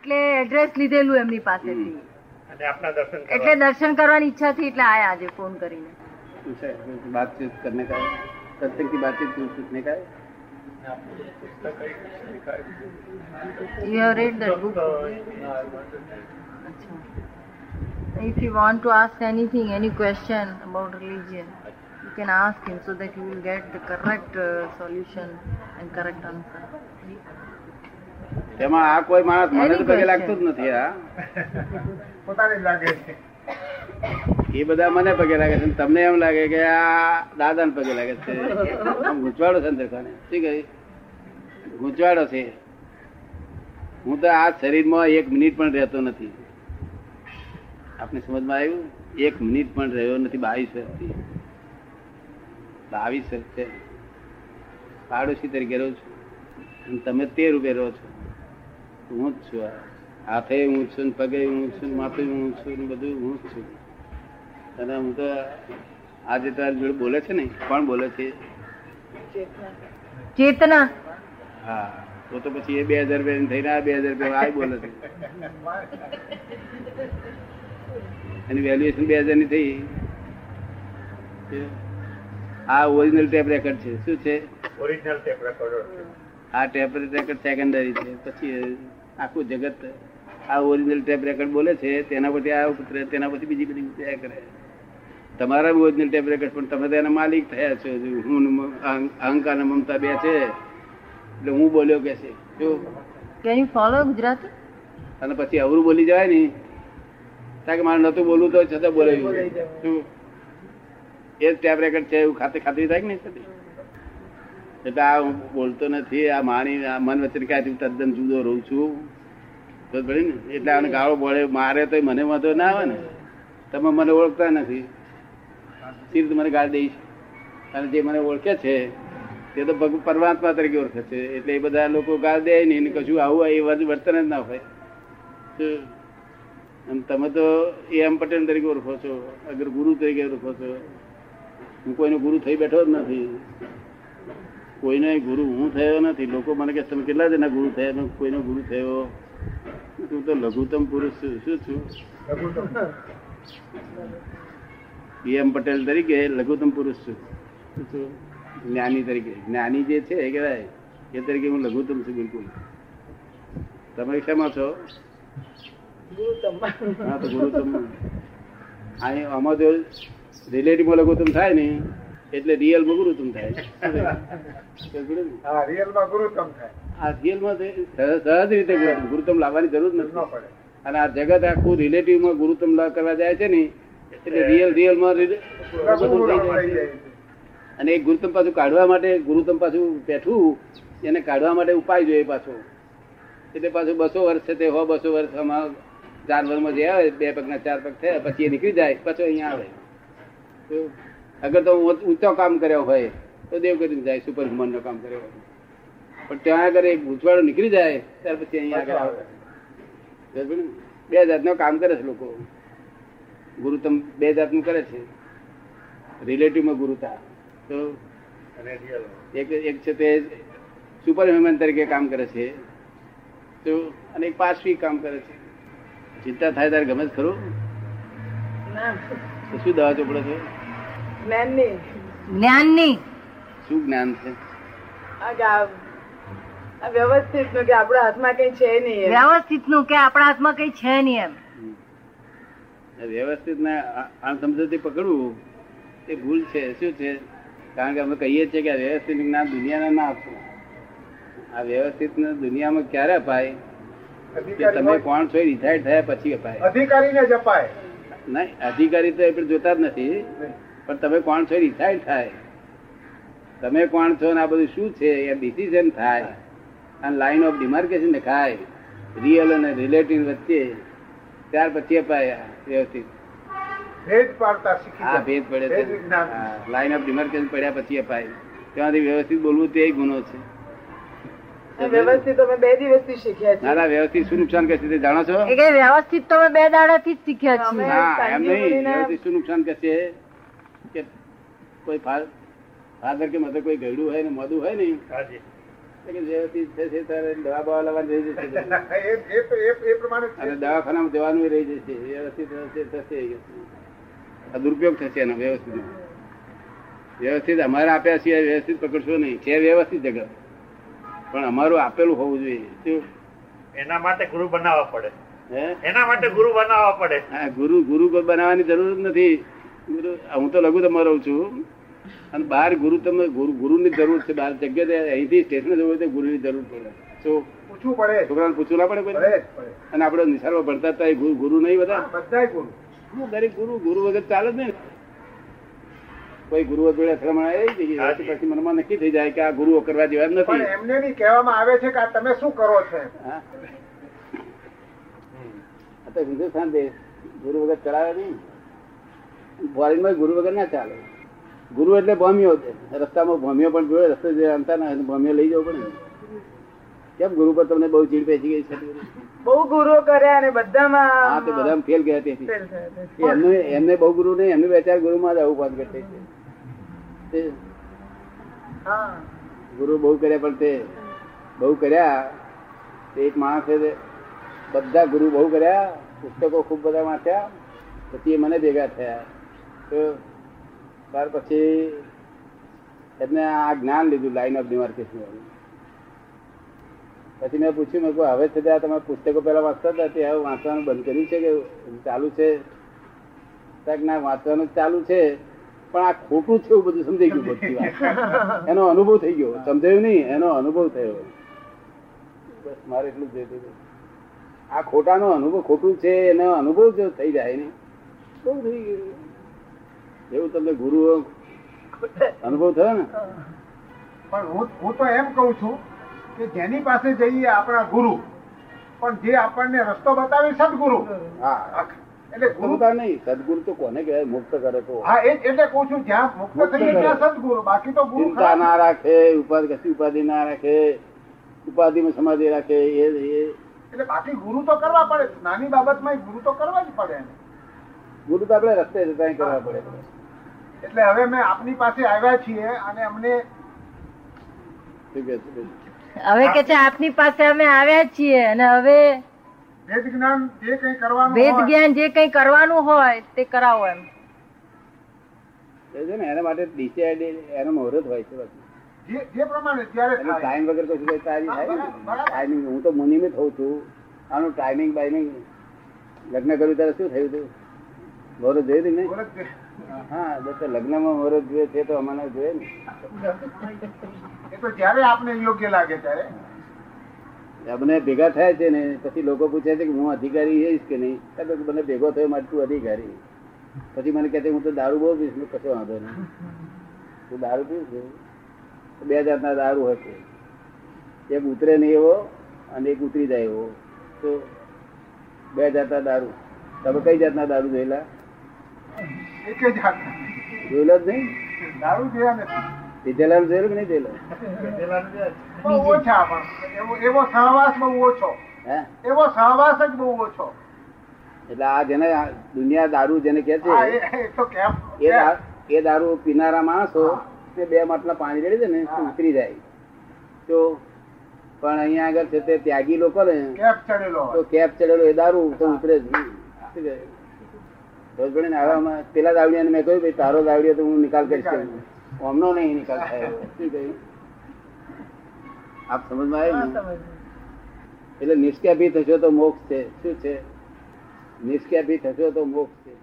એટલે એડ્રેસ લીધેલું એમની પાસેથી એટલે દર્શન કરવાની ઈચ્છા થી એટલે આયા આજે ફોન કરીને બાતચીત કરને કા સત્સંગ કી બાતચીત પૂછને કા You have read that book. If you want to ask anything, any question about religion, you can ask him so that you will get the correct uh, solution and correct answer. તેમાં આ કોઈ માણસ મને તો પગે લાગતું જ નથી આ પોતાને જ લાગે છે. એ બધા મને પગે લાગે છે. તમને એમ લાગે કે આ દાદા ને પગે લાગે છે. આમ ગૂંચવાડો છે અંદર ખાને. શું કહી? ગૂંચવાડો છે. હું તો આ શરીરમાં એક મિનિટ પણ રહેતો નથી. આપને સમજમાં આવ્યું? એક મિનિટ પણ રહ્યો નથી બાવીસ વર્ષથી. બાવીસ વર્ષ છે. પાડોશી તરીકે રહું છું. અને તમે તેર રૂપિયા રહો છો. હું જ છું. હાથે હું છું પગે હું છું માથે હું છું બધું હું જ છું. અને હું તો આજે તારી જોડે બોલે છે ને કોણ બોલે છે? ચેતના. હા તો તો પછી એ બે હજાર રૂપિયા થઈને આ બે હજાર રૂપિયા આ બોલે છે. એની વેલ્યુએશન બે હજારની થઈ. આ ઓરિજિનલ ટેપ રેકર્ડ છે. શું છે? ઓરિજિનલ ટેપ રેકોર્ડ આ ટેપ રેકોર્ડ સેકન્ડરી છે. પછી આખું જગત આ ઓરિજિનલ ટેપ રેકર્ડ બોલે છે તેના પરથી આ ઉતરે તેના પછી બીજી બધી ઉતર્યા કરે. તમારા ઓરિજિનલ ટેપ રેકર્ડ પણ તમે તેના માલિક થયા છો. હું અહંકાર અને મમતા બે છે. એટલે હું બોલ્યો કે છે? જો કેન યુ ફોલો ગુજરાતી? અને પછી અવરું બોલી જાય ને? કારણ કે મારે નતું બોલવું તો છતાં બોલાવ્યું એ જ ટેપ રેકર્ડ છે એવું ખાતે ખાતરી થાય કે નહીં થતી? એટલે આ હું બોલતો નથી, આ માણી, આ મન વચ્ચે ક્યાંથી તદ્દન જુદો રહું છું? એટલે આને ગાળો બોલે મારે તો મને વાંધો ના આવે ને. તમે મને ઓળખતા નથી. સી રીતે મને ગાળ દઈશ? અને જે મને ઓળખે છે, તે તો ભગવ પરમાત્મા તરીકે ઓળખે છે. એટલે એ બધા લોકો ગાળ દે નહીં કશું આવું એ બધું વર્તન જ ના હોય. અને તમે તો એ એમ પટેલ તરીકે ઓળખો છો, અગર ગુરુ તરીકે ઓળખો છો. હું કોઈનો ગુરુ થઈ બેઠો જ નથી. કોઈનો ગુરુ હું થયો નથી. લોકો મને કે, તમે કેટલા જણા ગુરુ થયા? કોઈનો ગુરુ થયો? તું તો લઘુત્તમ પુરુષ છું. શું છું? એમ પટેલ તરીકે લઘુત્તમ પુરુષ છું. શું છું? જ્ઞાની તરીકે. જ્ઞાની જે છે, એ કહેવાય એ તરીકે હું લઘુત્તમ છું બિલકુલ. તમે શેમાં છો? હા, તો ગુરુત્તમ અહીં આમાં જો રિલેટિવમાં લઘુત્તમ થાય ને એટલે થાય સમજ્યું ને? હા થાય આ રિયલમાં તો સહજ રીતે ગુરુત્તમ લાવવાની જરૂર નથી પડે અને આ જગત આખું રિલેટિવમાં લા કરવા જાય છે ને એટલે રિયલ. જાય છે. અને એ ગુરુત્તમ પાછું કાઢવા માટે ગુરુત્તમ પાછું બેઠું એને કાઢવા માટે ઉપાય જોઈએ પાછો એટલે પાછું બસો વર્ષ છે તે હો બસો વર્ષ આમાં ચાર વર્ષમાં જે આવે બે પગના ચાર પગ થયા પછી એ નીકળી જાય પછી અહીંયા આવે અગર તો ઊંચ- કામ કર્યો હોય તો દેવ કરીને જાય સુપર હ્યુમન નો કામ કર્યો હોય. પણ ત્યાં આગળ એક ભૂતવાળો નીકળી જાય ત્યાર પછી અહીંયા આગળ આવે. બે જાતનું કામ કરે છે લોકો. ગુરુતમ બે જાતનું કરે છે. રિલેટિવમાં ગુરુતા તો. એક એક છે તે સુપર હ્યુમન તરીકે કામ કરે છે. તો અને એક પાર્શ્વિક કામ કરે છે. ચિંતા થાય ત્યારે ગમે જ ખરું. શું દવા ચોપડો છો? જ્ઞાનની. શું જ્ઞાન છે? વ્યવસ્થિતનું કે આપણા હાથમાં કઈ છે નહીં વ્યવસ્થિતનું કે આપણા હાથમાં કઈ છે નહીં એમ. વ્યવસ્થિત ને અણસમજથી પકડવું એ ભૂલ છે. શું છે? કારણ કે અમે કહીએ છીએ કે વ્યવસ્થિત જ્ઞાન દુનિયાને ના આપવું. આ વ્યવસ્થિત દુનિયામાં ક્યારે અપાય? કે તમે કોણ છો રિટાયર્ડ થયા પછી અપાય. અધિકારીને જ અપાય. નહીં અધિકારી તો એ જોતા જ નથી. પણ તમે કોણ છો? ડિસાઈડ થાય. તમે કોણ છો ને આ બધું શું છે? એ ડિસિઝન થાય. અને લાઈન ઓફ ડિમાર્કેશન દેખાય રિયલ અને રિલેટિવ વચ્ચે. ત્યાર પછી અપાય વ્યવસ્થિત. ભેદ પાડતા શીખી હા ભેદ પડે છે. લાઈન ઓફ ડિમાર્કેશન પડ્યા પછી અપાય ત્યાંથી વ્યવસ્થિત બોલવું તે ગુનો છે. વ્યવસ્થિત અમે બે દિવસથી શીખ્યા ના ના વ્યવસ્થિત શું નુકસાન કરશે તે જાણો છો? વ્યવસ્થિત તમે બે દાડાથી જ શીખ્યા છો એમ નહીં. વ્યવસ્થિત શું નુકસાન કરશે? કે કોઈ ફાધર કે મધર કોઈ ગયડું હોય ને મોદું હોય ને. દવાખાનામાં જવાનું રહી જશે. વ્યવસ્થિત થશે. દુરુપયોગ થશે એનો વ્યવસ્થિત. વ્યવસ્થિત અમારે આપ્યા સિવાય વ્યવસ્થિત પકડશો નહીં. છે વ્યવસ્થિત જગત. પણ અમારું આપેલું હોવું જોઈએ. એના માટે ગુરુ બનાવવા પડે. એના માટે ગુરુ બનાવવા પડે. હા ગુરુ ગુરુ બનાવવાની જરૂર જ નથી. હું તો લઘુત્તમમાં રહું છું. અને બહાર ગુરુ તમને ગુરુ ગુરુની જરૂર છે. બહાર જગ્યાએ અહીંથી સ્ટેશને જવું હોય તો ગુરુની જરૂર પડે. તો પૂછવું પડે. છોકરાને પૂછવું ના પડે અને આપણે નિશાળમાં ભણતા હતા એ ગુરુ ગુરુ નહીં બધા? બધા ગુરુ. હું દરેક ગુરુ ગુરુ વગર ચાલે જ નહીં. કોઈ ગુરુ જોડે અથડામણ આવી જઈએ. પછી મનમાં નક્કી થઈ જાય કે આ ગુરુઓ કરવા જેવા એમ પણ નથી એમને બી કહેવામાં આવે છે કે આ તમે શું કરો છો હા. હિન્દુસ્તાન દેશ ગુરુ વગર ચલાવે નહીં. ફોરેનમાં ગુરુ વગર ના ચાલે. ગુરુ એટલે ભોમિયો છે. રસ્તામાં ભોમિયો પણ જોડે રસ્તે જે અંતર ના ભોમિયો લઈ જવો પડે કેમ ગુરુ પર તમને બહુ ચીડ પેસી ગઈ છે? બહુ ગુરુ કર્યા અને હા તો બધામાં બધા ફેલ ગયા તેથી. એમને એમને બહુ ગુરુ નહીં એમને બે ચાર ગુરુમાં જ આવું પાસ કરતી છે. ગુરુ બહુ કર્યા પણ તે બહુ કર્યા. તે એક માણસ બધા ગુરુ બહુ કર્યા પુસ્તકો ખૂબ બધા વાંચ્યા પછી એ મને ભેગા થયા. ત્યાર પછી એમને આ જ્ઞાન લીધું લાઈન ઓફ ડિમાર્કેશન પછી મેં પૂછ્યું, મેં હવે છતાં તમે પુસ્તકો પહેલા વાંચતા હતા, તે હવે વાંચવાનું બંધ કર્યું છે કે ચાલુ છે? ના, વાંચવાનું ચાલુ છે, પણ આ ખોટું છે એવું બધું સમજાઈ ગયું બધી એનો અનુભવ થઈ ગયો. સમજાયું નહીં, એનો અનુભવ થયો. બસ, મારે એટલું જ જોઈતું આ ખોટાનો અનુભવ, ખોટું છે એનો અનુભવ જો થઈ જાય ને બહુ થઈ ગયું. એવું તમને ગુરુ અનુભવ થયો ને? પણ હું તો એમ કહું છું કે જેની પાસે જઈએ આપણા ગુરુ પણ જે આપણને રસ્તો બતાવે સદગુરુ. હા. એટલે ગુરુ નહીં સદગુરુ તો કોને કહેવાય? મુક્ત કરે તો. હા એ એટલે કહું છું જ્યાં મુક્ત થઈએ. ત્યાં સદગુરુ બાકી તો ગુરુ ચિંતા ના રાખે ઉપાધિ કશી ઉપાધિ ના રાખે ઉપાધિમાં સમાધિ રાખે એ એ એટલે બાકી ગુરુ તો કરવા પડે નાની બાબતમાં ગુરુ તો કરવા જ પડે ગુરુ તો આપણે રસ્તે જતા કરવા પડે. એટલે હવે મેં આપની પાસે આવ્યા છીએ અને અમને? હવે કે છે આપની પાસે અમે આવ્યા છીએ અને હવે વેદ જ્ઞાન જે કઈ કરવાનું વેદ જ્ઞાન જે કઈ કરવાનું હોય તે કરાવો એમ. ને એના માટે ડિસાઇડ એનો મુહૂર્ત હોય છે બસ. જે જે પ્રમાણે જ્યારે ટાઈમ વગર કશું કઈ તારી થાય ટાઈમિંગ હું તો મુનિમિત હોઉં છું. આનું ટાઈમિંગ બાઈમિંગ લગ્ન કર્યું ત્યારે શું થયું હતું? મુહૂર્ત જોયું હતું ને હા તો લગ્નમાં મુહૂર્ત જોઈએ છે તો અમારે જોઈએ ને. એ તો જ્યારે આપને યોગ્ય લાગે ત્યારે. અમને ભેગા થાય છે ને પછી લોકો પૂછે છે કે હું અધિકારી હોઈશ કે નહીં? તો મને ભેગો થયો માટે તું અધિકારી. પછી મને કહે છે હું તો દારૂ બહુ પીશ કશો વાંધો નહીં. તું દારૂ પીશ છે. બે જાતના દારૂ હશે. એક ઉતરે નહીં એવો અને એક ઉતરી જાય એવો. તો બે જાતના દારૂ. તમે કઈ જાતના દારૂ જોયેલા? એક જ હાથ જોયેલા જ નહીં? દારૂ જોયા નથી. પીધેલા જોયેલું કે નહીં જોયેલા? ઓછા પણ. એવો એવો સહવાસ બહુ ઓછો. હે? એવો સહવાસ જ બહુ ઓછો. એટલે આ જેને દુનિયા દારૂ જેને કે છે એ- દારૂ પીનારા માણસો તે બે માટલા પાણી રેડી દે ને ઉતરી જાય. તો પણ અહીંયા આગળ છે તે ત્યાગી લોકો ને કેપ ચડેલો તો કેપ ચડેલો એ દારૂ તો ઉતરે જ નહીં. હવે આમાં પેલા દાવડિયાને મેં કહ્યું ભાઈ તારો દાવડિયો તો હું નિકાલ કરીશ. અમનો નહીં નિકાલ થાય. શું કહ્યું? આપ સમજમાં આવ્યું. એટલે નિષ્કેપી થશો તો મોક્ષ છે. શું છે? નિષ્કેપી થશો તો મોક્ષ છે.